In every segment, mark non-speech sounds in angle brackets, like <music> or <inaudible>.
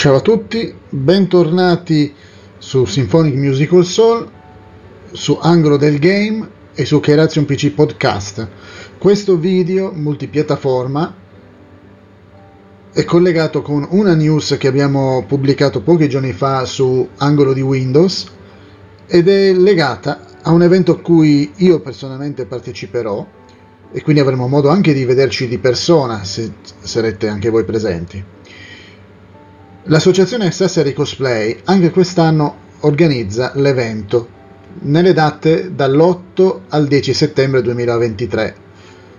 Ciao a tutti, bentornati su Symphonic Musical Soul, su Angolo del Game e su Keration PC Podcast. Questo video multipiattaforma è collegato con una news che abbiamo pubblicato pochi giorni fa su Angolo di Windows ed è legata a un evento a cui io personalmente parteciperò e quindi avremo modo anche di vederci di persona se sarete anche voi presenti. L'associazione Sassari Cosplay anche quest'anno organizza l'evento nelle date dall'8 al 10 settembre 2023.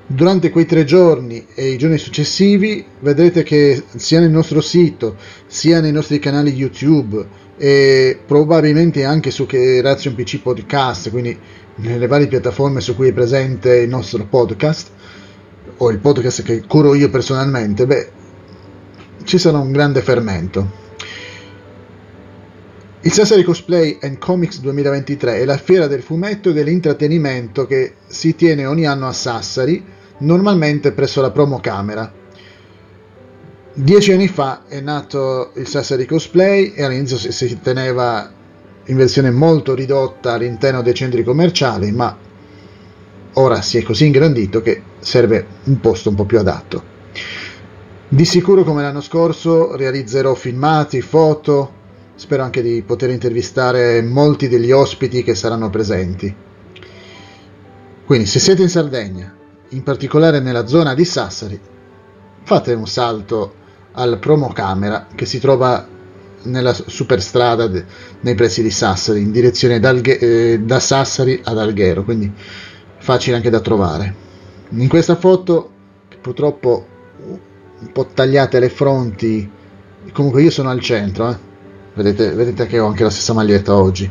Durante quei tre giorni e i giorni successivi vedrete che sia nel nostro sito sia nei nostri canali YouTube e probabilmente anche su Ration PC Podcast, quindi nelle varie piattaforme su cui è presente il nostro podcast o il podcast che curo io personalmente, beh, ci sarà un grande fermento. Il Sassari Cosplay and Comics 2023 è la fiera del fumetto e dell'intrattenimento che si tiene ogni anno a Sassari, normalmente presso la promo camera. Dieci anni fa è nato il Sassari Cosplay e all'inizio si teneva in versione molto ridotta all'interno dei centri commerciali, ma ora si è così ingrandito che serve un posto un po' più adatto. Di sicuro come l'anno scorso realizzerò filmati, foto, spero anche di poter intervistare molti degli ospiti che saranno presenti. Quindi se siete in Sardegna, in particolare nella zona di Sassari, fate un salto al Promo Camera che si trova nella superstrada de, nei pressi di Sassari, in direzione eh, da Sassari ad Alghero, quindi facile anche da trovare. In questa foto, purtroppo un po' tagliate le fronti, comunque io sono al centro, eh. vedete, vedete, che ho anche la stessa maglietta oggi.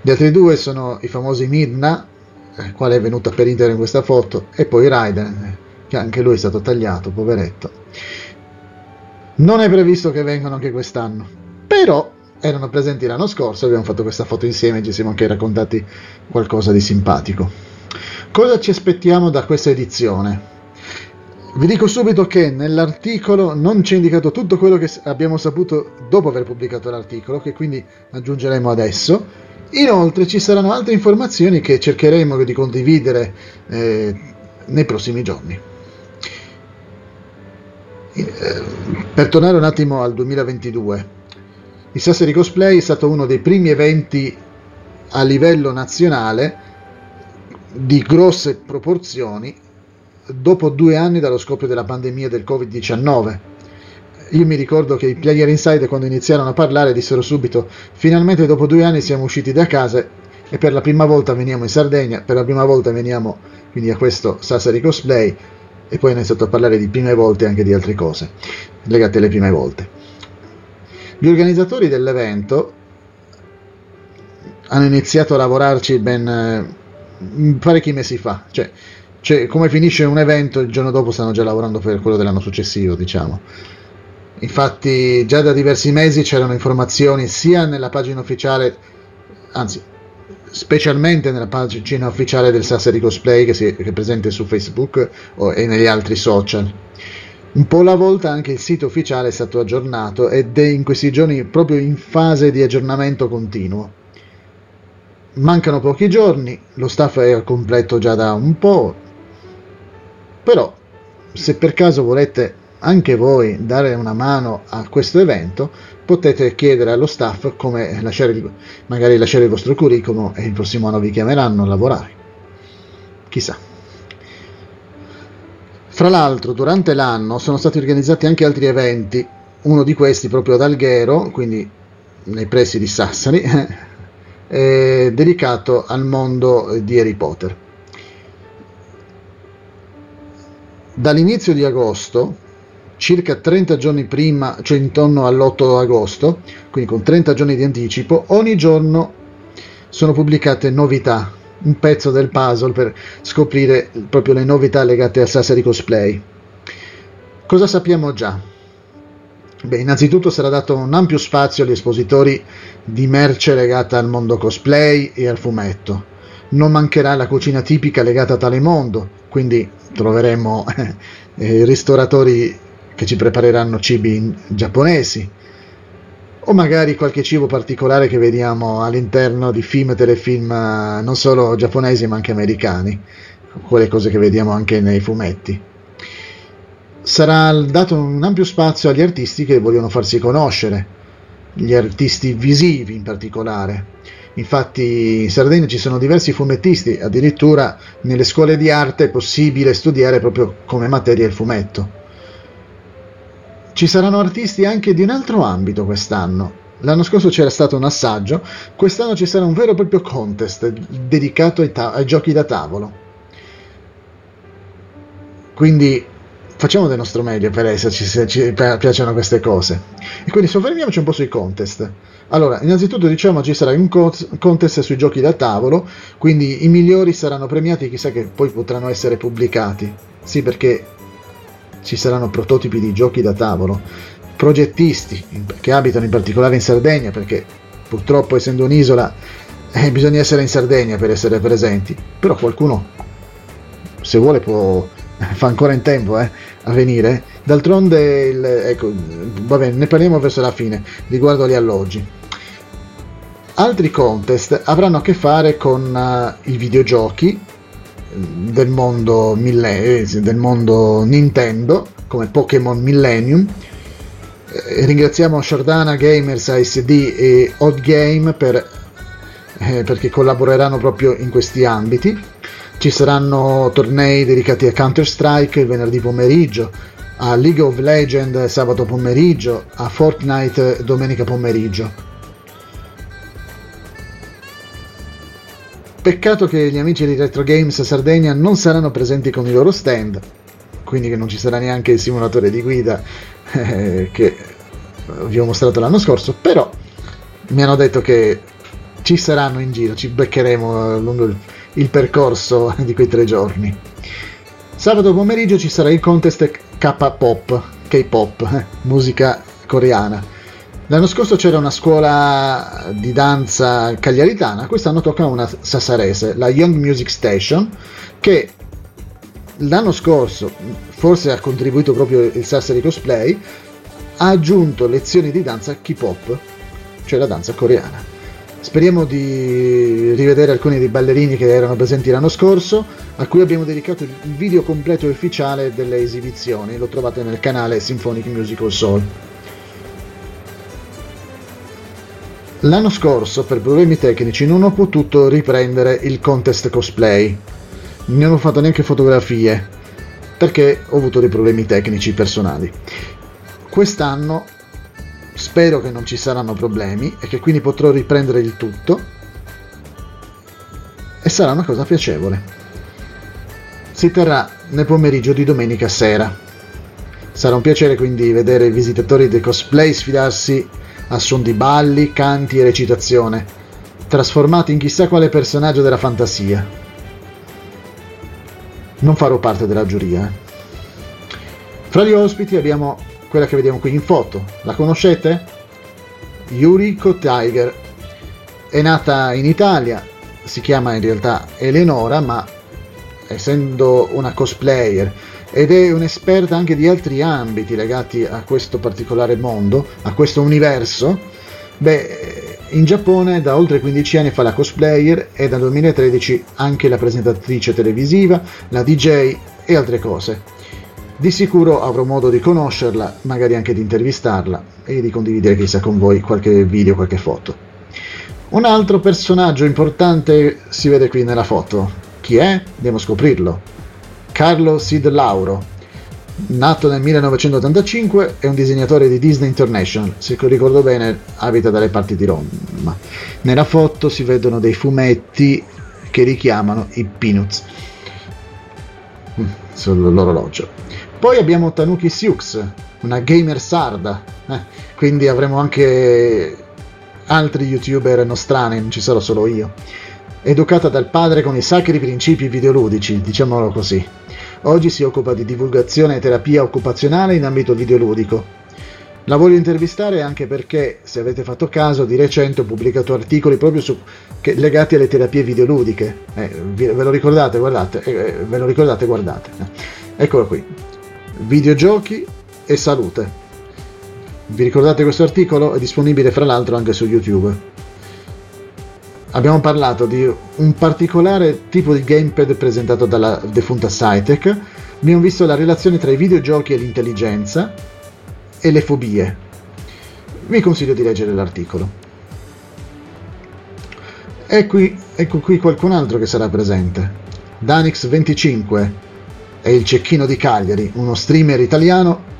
Gli altri due sono i famosi Midna, eh, quale è venuta per intero in questa foto, e poi Raiden, eh, che anche lui è stato tagliato, poveretto. Non è previsto che vengano anche quest'anno però erano presenti l'anno scorso, abbiamo fatto questa foto insieme e ci siamo anche raccontati qualcosa di simpatico. Cosa ci aspettiamo da questa edizione? Vi dico subito che nell'articolo non c'è indicato tutto quello che abbiamo saputo dopo aver pubblicato l'articolo, che quindi aggiungeremo adesso. Inoltre ci saranno altre informazioni che cercheremo di condividere eh, nei prossimi giorni. Eh, per tornare un attimo al 2022, il Sassari Cosplay è stato uno dei primi eventi a livello nazionale di grosse proporzioni dopo due anni dallo scoppio della pandemia del Covid-19. Io mi ricordo che i Player Inside quando iniziarono a parlare dissero subito finalmente dopo due anni siamo usciti da casa e per la prima volta veniamo in Sardegna, per la prima volta veniamo quindi a questo Sassari Cosplay e poi hanno iniziato a parlare di prime volte anche di altre cose legate alle prime volte. Gli organizzatori dell'evento hanno iniziato a lavorarci ben eh, parecchi mesi fa, cioè, cioè, come finisce un evento il giorno dopo stanno già lavorando per quello dell'anno successivo, diciamo. Infatti già da diversi mesi c'erano informazioni sia nella pagina ufficiale, anzi specialmente nella pagina ufficiale del Sassari Cosplay che, si, che è presente su Facebook o, e negli altri social un po' alla volta anche il sito ufficiale è stato aggiornato ed è in questi giorni proprio in fase di aggiornamento continuo. Mancano pochi giorni, lo staff è al completo già da un po', però se per caso volete anche voi dare una mano a questo evento, potete chiedere allo staff come lasciare, magari lasciare il vostro curriculum e il prossimo anno vi chiameranno a lavorare. Chissà. Fra l'altro, durante l'anno sono stati organizzati anche altri eventi, uno di questi proprio ad Alghero, quindi nei pressi di Sassari, <laughs> dedicato al mondo di Harry Potter. Dall'inizio di agosto, circa 30 giorni prima, cioè intorno all'8 agosto, quindi con 30 giorni di anticipo, ogni giorno sono pubblicate novità un pezzo del puzzle per scoprire proprio le novità legate al Sassari Cosplay. Cosa sappiamo già? Beh, innanzitutto sarà dato un ampio spazio agli espositori di merce legata al mondo cosplay e al fumetto. Non mancherà la cucina tipica legata a tale mondo, quindi troveremo eh, ristoratori che ci prepareranno cibi giapponesi, o magari qualche cibo particolare che vediamo all'interno di film e telefilm eh, non solo giapponesi ma anche americani, quelle cose che vediamo anche nei fumetti. Sarà dato un ampio spazio agli artisti che vogliono farsi conoscere, gli artisti visivi in particolare. Infatti in Sardegna ci sono diversi fumettisti, addirittura nelle scuole di arte è possibile studiare proprio come materia il fumetto. Ci saranno artisti anche di un altro ambito quest'anno. L'anno scorso c'era stato un assaggio, quest'anno ci sarà un vero e proprio contest dedicato ai, ta- ai giochi da tavolo. Quindi facciamo del nostro meglio per esserci se ci piacciono queste cose. E quindi soffermiamoci un po' sui contest. Allora, innanzitutto diciamo ci sarà un contest sui giochi da tavolo, quindi i migliori saranno premiati, chissà che poi potranno essere pubblicati. Sì, perché ci saranno prototipi di giochi da tavolo, progettisti che abitano in particolare in Sardegna, perché purtroppo essendo un'isola eh, bisogna essere in Sardegna per essere presenti, però qualcuno se vuole può <laughs> fa ancora in tempo eh, a venire. D'altronde, il, ecco, vabbè, ne parliamo verso la fine riguardo agli alloggi. Altri contest avranno a che fare con uh, i videogiochi, del mondo, mille- del mondo Nintendo come Pokémon Millennium. Eh, ringraziamo Shardana Gamers, ASD e Odd Game per, eh, perché collaboreranno proprio in questi ambiti. Ci saranno tornei dedicati a Counter-Strike il venerdì pomeriggio, a League of Legends sabato pomeriggio, a Fortnite domenica pomeriggio. Peccato che gli amici di Retro Games Sardegna non saranno presenti con i loro stand, quindi che non ci sarà neanche il simulatore di guida eh, che vi ho mostrato l'anno scorso, però mi hanno detto che ci saranno in giro, ci beccheremo lungo il, il percorso <laughs> di quei tre giorni. Sabato pomeriggio ci sarà il contest K-pop, K-pop, eh, musica coreana L'anno scorso c'era una scuola di danza cagliaritana, quest'anno tocca una sassarese, la Young Music Station, che l'anno scorso, forse ha contribuito proprio il Sassari Cosplay, ha aggiunto lezioni di danza K-pop, cioè la danza coreana. Speriamo di rivedere alcuni dei ballerini che erano presenti l'anno scorso, a cui abbiamo dedicato il video completo e ufficiale delle esibizioni, lo trovate nel canale Symphonic Musical Soul. L'anno scorso, per problemi tecnici, non ho potuto riprendere il contest cosplay. Non ho fatto neanche fotografie, perché ho avuto dei problemi tecnici personali. Quest'anno spero che non ci saranno problemi e che quindi potrò riprendere il tutto e sarà una cosa piacevole. Si terrà nel pomeriggio di domenica sera. Sarà un piacere quindi vedere i visitatori dei cosplay sfidarsi a suon di balli, canti e recitazione, trasformati in chissà quale personaggio della fantasia. Non farò parte della giuria. Eh. Fra gli ospiti abbiamo quella che vediamo qui in foto. La conoscete? Yuriko Tiger. È nata in Italia, si chiama in realtà Eleonora, ma essendo una cosplayer ed è un'esperta anche di altri ambiti legati a questo particolare mondo, a questo universo. Beh, in Giappone da oltre 15 anni fa la cosplayer e dal 2013 anche la presentatrice televisiva, la DJ e altre cose. Di sicuro avrò modo di conoscerla, magari anche di intervistarla e di condividere chissà con voi qualche video, qualche foto. Un altro personaggio importante si vede qui nella foto. Chi è? Andiamo a scoprirlo. Carlo Sid Lauro, nato nel 1985, è un disegnatore di Disney International, se ricordo bene abita dalle parti di Roma. Nella foto si vedono dei fumetti che richiamano i Peanuts mm, sull'orologio. Poi abbiamo Tanuki Siux, una gamer sarda, eh, quindi avremo anche altri youtuber nostrani, non ci sarò solo io. Educata dal padre con i sacri principi videoludici, diciamolo così. Oggi si occupa di divulgazione e terapia occupazionale in ambito videoludico. La voglio intervistare anche perché, se avete fatto caso, di recente ho pubblicato articoli proprio su, che, legati alle terapie videoludiche. Eh, ve lo ricordate? Guardate, eh, ve lo ricordate? Guardate. Eccolo qui. Videogiochi e salute. Vi ricordate questo articolo? È disponibile fra l'altro anche su YouTube. Abbiamo parlato di un particolare tipo di gamepad presentato dalla defunta Cytec. Abbiamo visto la relazione tra i videogiochi e l'intelligenza e le fobie. Vi consiglio di leggere l'articolo. E qui, ecco qui qualcun altro che sarà presente. Danix25 è il cecchino di Cagliari, uno streamer italiano.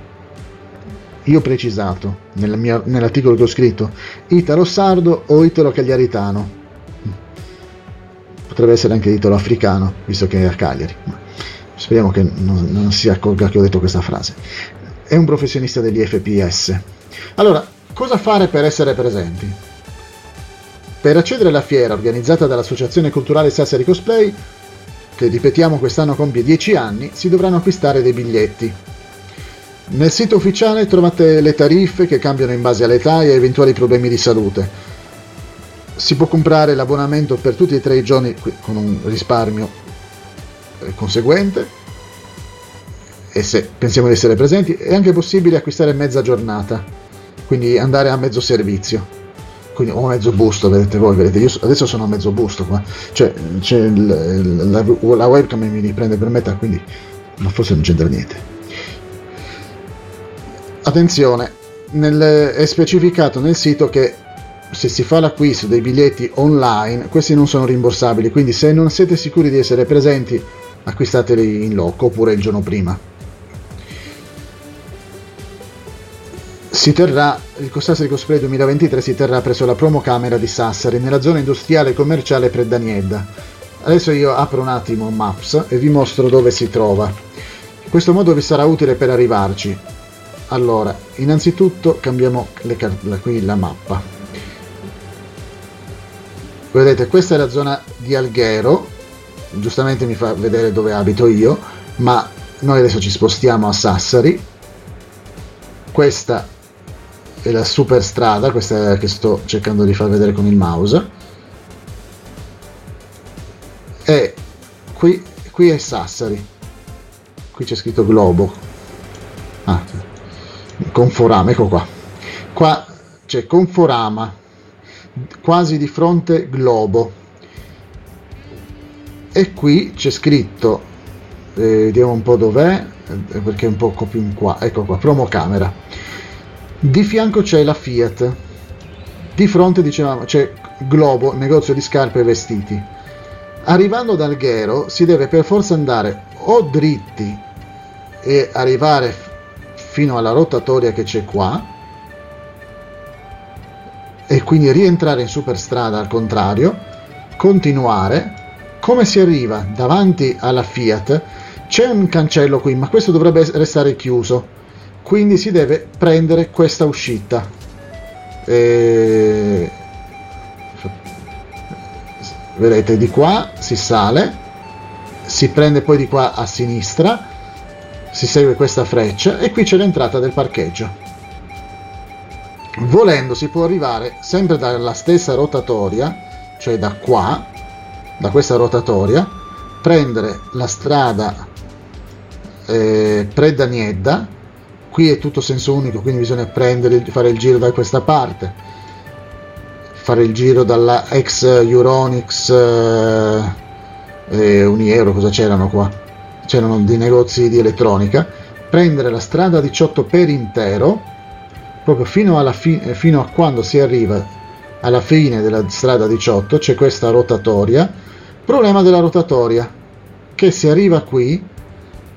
Io ho precisato nel mio, nell'articolo che ho scritto Italo Sardo o Italo Cagliaritano. Potrebbe essere anche Italo Africano, visto che è a Cagliari. Speriamo che non, non si accorga che ho detto questa frase. È un professionista degli FPS. Allora, cosa fare per essere presenti? Per accedere alla fiera organizzata dall'Associazione Culturale Sassari Cosplay, che ripetiamo quest'anno compie 10 anni, si dovranno acquistare dei biglietti. Nel sito ufficiale trovate le tariffe che cambiano in base all'età e a eventuali problemi di salute. Si può comprare l'abbonamento per tutti e tre i giorni con un risparmio eh, conseguente e se pensiamo di essere presenti è anche possibile acquistare mezza giornata, quindi andare a mezzo servizio quindi o mezzo busto vedete voi vedete io adesso sono a mezzo busto qua. Cioè il, la, la, webcam mi riprende per metà quindi ma forse non c'entra niente. Attenzione nel, è specificato nel sito che se si fa l'acquisto dei biglietti online questi non sono rimborsabili. Quindi se non siete sicuri di essere presenti acquistateli in loco oppure il giorno prima si terrà, il Costassari Cosplay 2023 si terrà presso la promo camera di Sassari, nella zona industriale e commerciale Predaniedda. Adesso io apro un attimo Maps e vi mostro dove si trova. In questo modo vi sarà utile per arrivarci. Allora, innanzitutto cambiamo car- qui la mappa. Vedete, questa è la zona di Alghero, giustamente mi fa vedere dove abito io, ma noi adesso ci spostiamo a Sassari. Questa è la super strada, questa che sto cercando di far vedere con il mouse. E qui, qui è Sassari. Qui c'è scritto Globo. Ah, Conforama, ecco qua. Qua c'è Conforama, quasi di fronte Globo. E qui c'è scritto, eh, vediamo un po' dov'è, eh, perché è un po' più in qua, ecco qua, promo camera di fianco c'è la Fiat. Di fronte, dicevamo, c'è Globo, negozio di scarpe e vestiti. Arrivando da Alghero si deve per forza andare o dritti e arrivare fino alla rotatoria che c'è qua e quindi rientrare in superstrada al contrario, continuare. Come si arriva davanti alla Fiat? C'è un cancello qui, ma questo dovrebbe restare chiuso quindi si deve prendere questa uscita. E... vedete di qua si sale si prende poi di qua a sinistra si segue questa freccia e qui c'è l'entrata del parcheggio. Volendo si può arrivare sempre dalla stessa rotatoria cioè da qua da questa rotatoria prendere la strada eh, Predaniedda qui è tutto senso unico quindi bisogna prendere, fare il giro da questa parte. Fare il giro dalla ex Euronix eh, e Unieuro cosa c'erano qua? C'erano dei negozi di elettronica. Prendere la strada 18 per intero proprio fino, fi- fino a quando si arriva alla fine della strada 18 c'è questa rotatoria. Problema della rotatoria che si arriva qui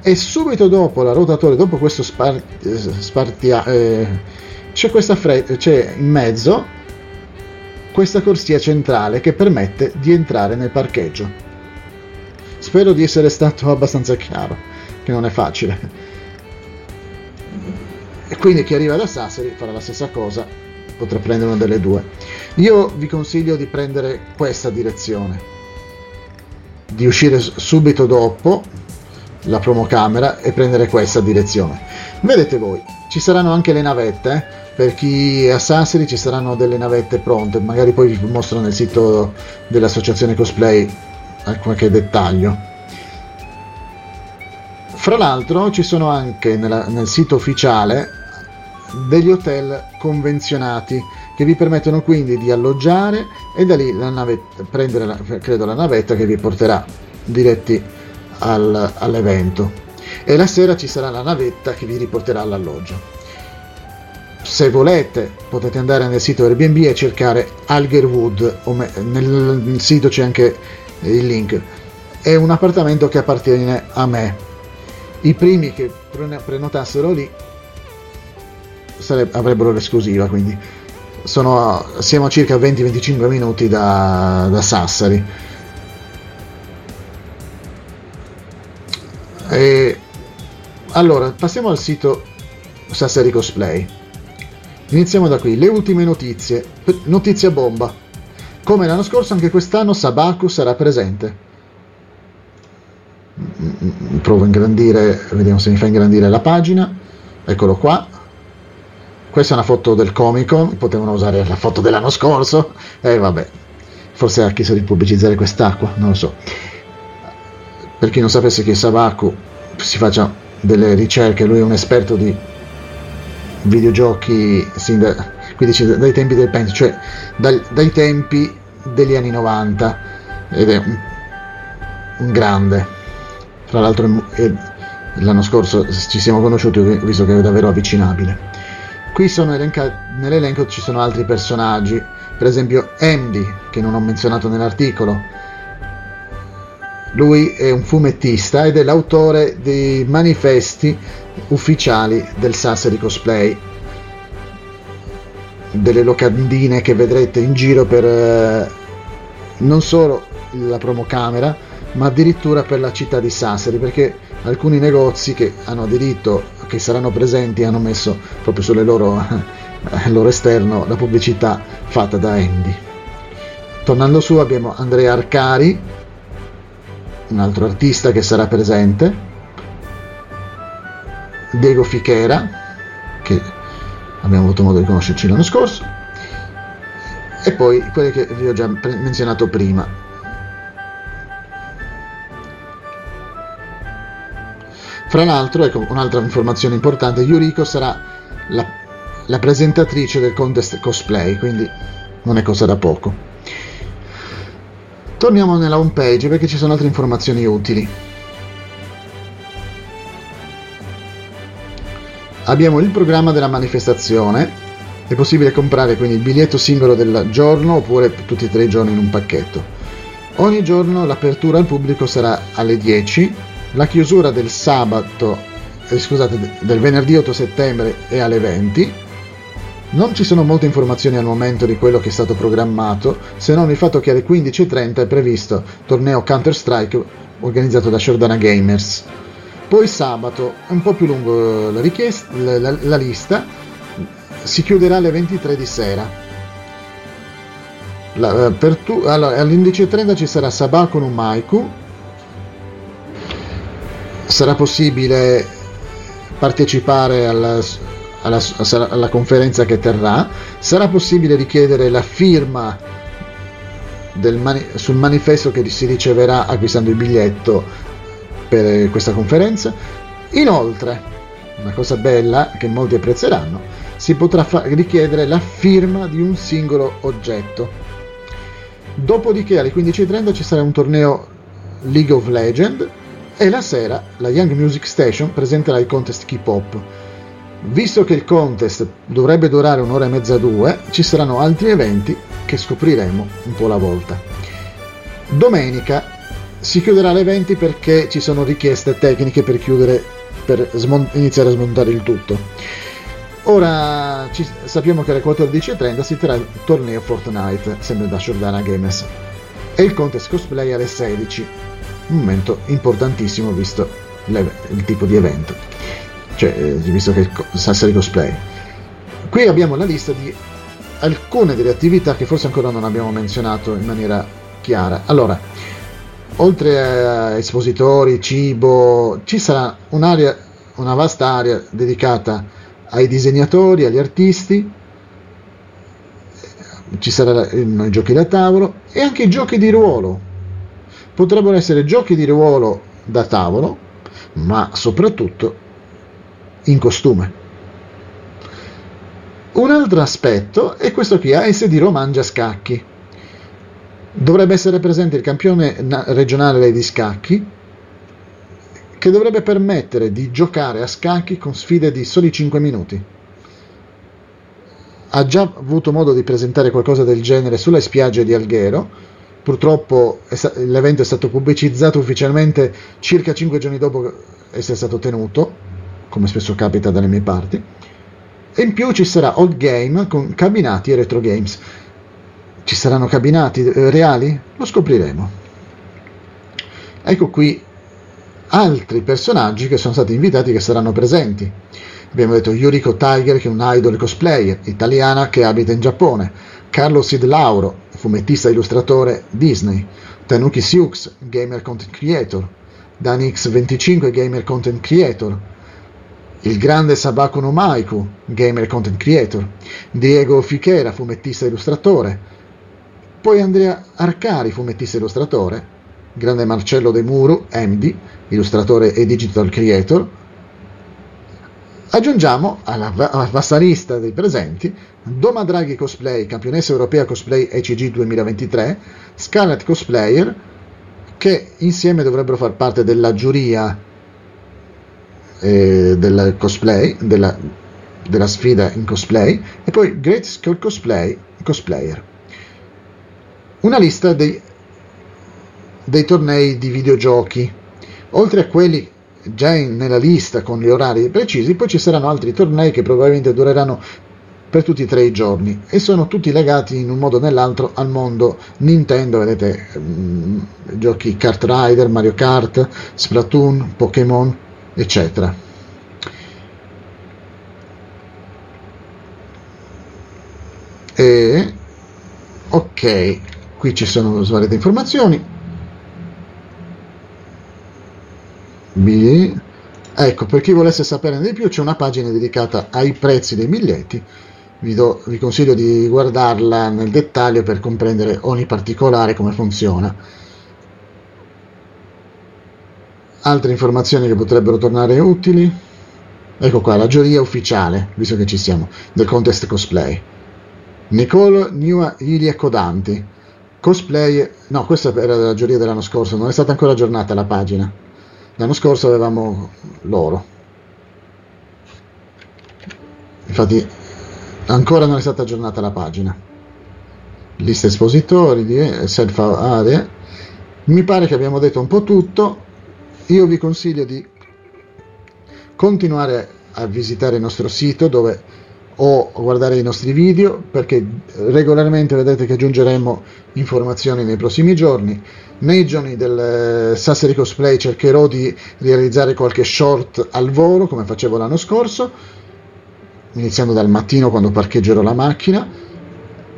e subito dopo la rotatoria, dopo questo spar- spartia, eh, c'è questa fre- c'è in mezzo questa corsia centrale che permette di entrare nel parcheggio. Spero di essere stato abbastanza chiaro, che non è facile. E quindi chi arriva da Sassari farà la stessa cosa, potrà prendere una delle due. Io vi consiglio di prendere questa direzione, di uscire subito dopo la promocamera e prendere questa direzione. Vedete voi, ci saranno anche le navette, eh? per chi è a Sassari ci saranno delle navette pronte, magari poi vi mostro nel sito dell'associazione cosplay qualche dettaglio. Fra l'altro ci sono anche nella, nel sito ufficiale degli hotel convenzionati che vi permettono quindi di alloggiare e da lì la navetta, prendere la, credo la navetta che vi porterà diretti al, all'evento. E la sera ci sarà la navetta che vi riporterà all'alloggio. Se volete potete andare nel sito Airbnb e cercare Algerwood nel sito c'è anche il link. È un appartamento che appartiene a me. I primi che prenotassero lì avrebbero l'esclusiva quindi. Sono, siamo a circa 20-25 minuti da, da Sassari e allora passiamo al sito Sassari Cosplay. Iniziamo da qui. Le ultime notizie. Notizia bomba. Come l'anno scorso anche quest'anno Sabaku sarà presente. Provo a ingrandire vediamo se mi fa ingrandire la pagina. Eccolo qua. Questa è una foto del Comic Con, potevano usare la foto dell'anno scorso, e eh, vabbè, forse ha chiesto di pubblicizzare quest'acqua, non lo so. Per chi non sapesse che Sabaku si faccia delle ricerche, lui è un esperto di videogiochi sì, da, qui dai tempi del penso, cioè dai, dai, tempi degli anni 90 ed è un, un grande. Tra l'altro è, l'anno scorso ci siamo conosciuti visto che è davvero avvicinabile. Qui elenca- nell'elenco ci sono altri personaggi, per esempio Andy, che non ho menzionato nell'articolo. Lui è un fumettista ed è l'autore dei manifesti ufficiali del Sassari Cosplay, delle locandine che vedrete in giro per eh, non solo la promocamera, ma addirittura per la città di Sassari, perché alcuni negozi che hanno aderito che saranno presenti hanno messo proprio sul loro, loro esterno la pubblicità fatta da Andy. Tornando su abbiamo Andrea Arcari, un altro artista che sarà presente, Diego Fichera, che abbiamo avuto modo di conoscerci l'anno scorso, e poi quelli che vi ho già menzionato prima, Fra l'altro, ecco un'altra informazione importante, Yuriko sarà la, la presentatrice del contest cosplay, quindi non è cosa da poco. Torniamo nella home page perché ci sono altre informazioni utili. Abbiamo il programma della manifestazione, è possibile comprare quindi il biglietto singolo del giorno oppure tutti e tre i giorni in un pacchetto. Ogni giorno l'apertura al pubblico sarà alle 10 la chiusura del sabato, eh, scusate, del venerdì 8 settembre è alle 20. Non ci sono molte informazioni al momento di quello che è stato programmato, se non il fatto che alle 15.30 è previsto torneo Counter-Strike organizzato da Shordana Gamers. Poi sabato, un po' più lungo la, richiesta, la, la, la lista, si chiuderà alle 23 di sera. La, per tu, allora, alle 11.30 ci sarà Sabah con un Maiku, sarà possibile partecipare alla, alla, alla, conferenza che terrà, sarà possibile richiedere la firma mani, sul manifesto che si riceverà acquistando il biglietto per questa conferenza. Inoltre, una cosa bella che molti apprezzeranno, si potrà fa- richiedere la firma di un singolo oggetto. Dopodiché alle 15.30 ci sarà un torneo League of Legends e la sera la Young Music Station presenterà il contest K-Pop. Visto che il contest dovrebbe durare un'ora e mezza due, ci saranno altri eventi che scopriremo un po' alla volta. Domenica si chiuderà l'evento perché ci sono richieste tecniche per chiudere per smon- iniziare a smontare il tutto. Ora ci, sappiamo che alle 14.30 si terrà il torneo Fortnite, sempre da Shordana Games, e il contest cosplay alle 16 un momento importantissimo visto il tipo di evento, cioè eh, visto che Sassari Cosplay. Qui abbiamo la lista di alcune delle attività che forse ancora non abbiamo menzionato in maniera chiara. Allora, oltre a espositori, cibo, ci sarà un'area, una vasta area dedicata ai disegnatori, agli artisti, ci saranno i giochi da tavolo e anche i giochi di ruolo potrebbero essere giochi di ruolo da tavolo, ma soprattutto in costume. Un altro aspetto è questo qui, ASD Roma scacchi. Dovrebbe essere presente il campione regionale di scacchi che dovrebbe permettere di giocare a scacchi con sfide di soli 5 minuti. Ha già avuto modo di presentare qualcosa del genere sulle spiagge di Alghero, purtroppo l'evento è stato pubblicizzato ufficialmente circa 5 giorni dopo essere stato tenuto, come spesso capita dalle mie parti, e in più ci sarà Old Game con cabinati e retro games. Ci saranno cabinati eh, reali? Lo scopriremo. Ecco qui altri personaggi che sono stati invitati che saranno presenti. Abbiamo detto Yuriko Tiger, che è un idol cosplayer italiana che abita in Giappone, Carlo Sid Lauro, fumettista e illustratore Disney, Tanuki Siux, gamer content creator, DaniX25, gamer content creator, il grande Sabaku no Maiku, gamer content creator, Diego Fichera, fumettista illustratore, poi Andrea Arcari, fumettista illustratore, grande Marcello De Muro, MD, illustratore e digital creator. Aggiungiamo alla, vasta lista dei presenti Doma Draghi Cosplay, campionessa europea cosplay ECG 2023, Scarlet Cosplayer, che insieme dovrebbero far parte della giuria eh, del cosplay, della, della sfida in cosplay, e poi Great Skull Cosplay Cosplayer. Una lista dei dei tornei di videogiochi. Oltre a quelli già in, nella lista con gli orari precisi, poi ci saranno altri tornei che probabilmente dureranno per tutti e tre i giorni e sono tutti legati in un modo o nell'altro al mondo Nintendo, vedete mh, mm, giochi Kart Rider, Mario Kart, Splatoon, Pokémon, eccetera. E ok, qui ci sono svariate informazioni. B. Ecco, per chi volesse saperne di più c'è una pagina dedicata ai prezzi dei biglietti, vi, do, vi consiglio di guardarla nel dettaglio per comprendere ogni particolare come funziona. Altre informazioni che potrebbero tornare utili? Ecco qua, la giuria ufficiale, visto che ci siamo, del contest cosplay. Nicole New Ilia Codanti, cosplay... No, questa era la giuria dell'anno scorso, non è stata ancora aggiornata la pagina. L'anno scorso avevamo loro. Infatti ancora non è stata aggiornata la pagina. Lista espositori, di self area. Mi pare che abbiamo detto un po' tutto. Io vi consiglio di continuare a visitare il nostro sito dove o guardare i nostri video perché regolarmente vedete che aggiungeremo informazioni nei prossimi giorni. Nei giorni del eh, Sassari Cosplay cercherò di realizzare qualche short al volo come facevo l'anno scorso, iniziando dal mattino quando parcheggerò la macchina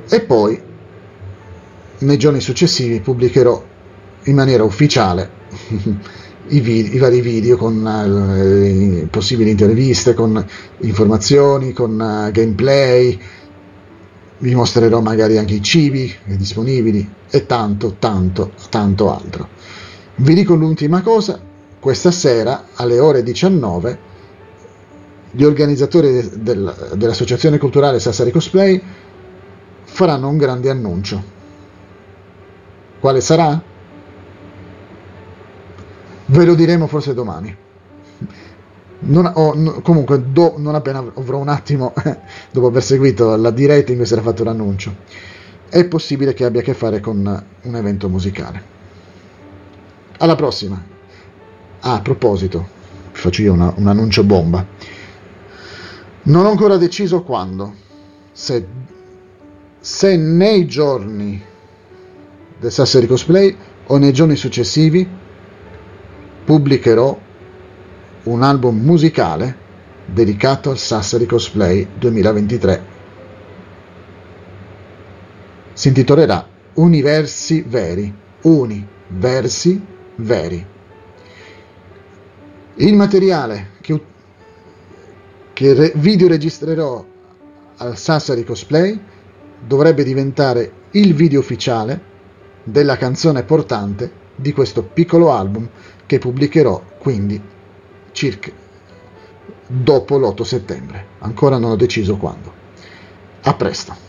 e poi nei giorni successivi pubblicherò in maniera ufficiale <laughs> i, video, i vari video con uh, possibili interviste, con informazioni, con uh, gameplay, vi mostrerò magari anche i cibi disponibili e tanto, tanto, tanto altro. Vi dico l'ultima cosa, questa sera alle ore 19 gli organizzatori del, dell'Associazione Culturale Sassari Cosplay faranno un grande annuncio. Quale sarà? Ve lo diremo forse domani. Non, oh, no, comunque, do, non appena avrò un attimo, <laughs> dopo aver seguito la diretta in cui si era fatto l'annuncio, è possibile che abbia a che fare con un evento musicale. Alla prossima. Ah, a proposito, faccio io una, un annuncio bomba. Non ho ancora deciso quando, se, se nei giorni del Sassari Cosplay o nei giorni successivi pubblicherò un album musicale dedicato al Sassari Cosplay 2023. Si intitolerà Universi Veri, Uni Versi Veri. Il materiale che, che re, video registrerò al Sassari Cosplay dovrebbe diventare il video ufficiale della canzone portante di questo piccolo album che pubblicherò quindi circa dopo l'8 settembre. Ancora non ho deciso quando. A presto.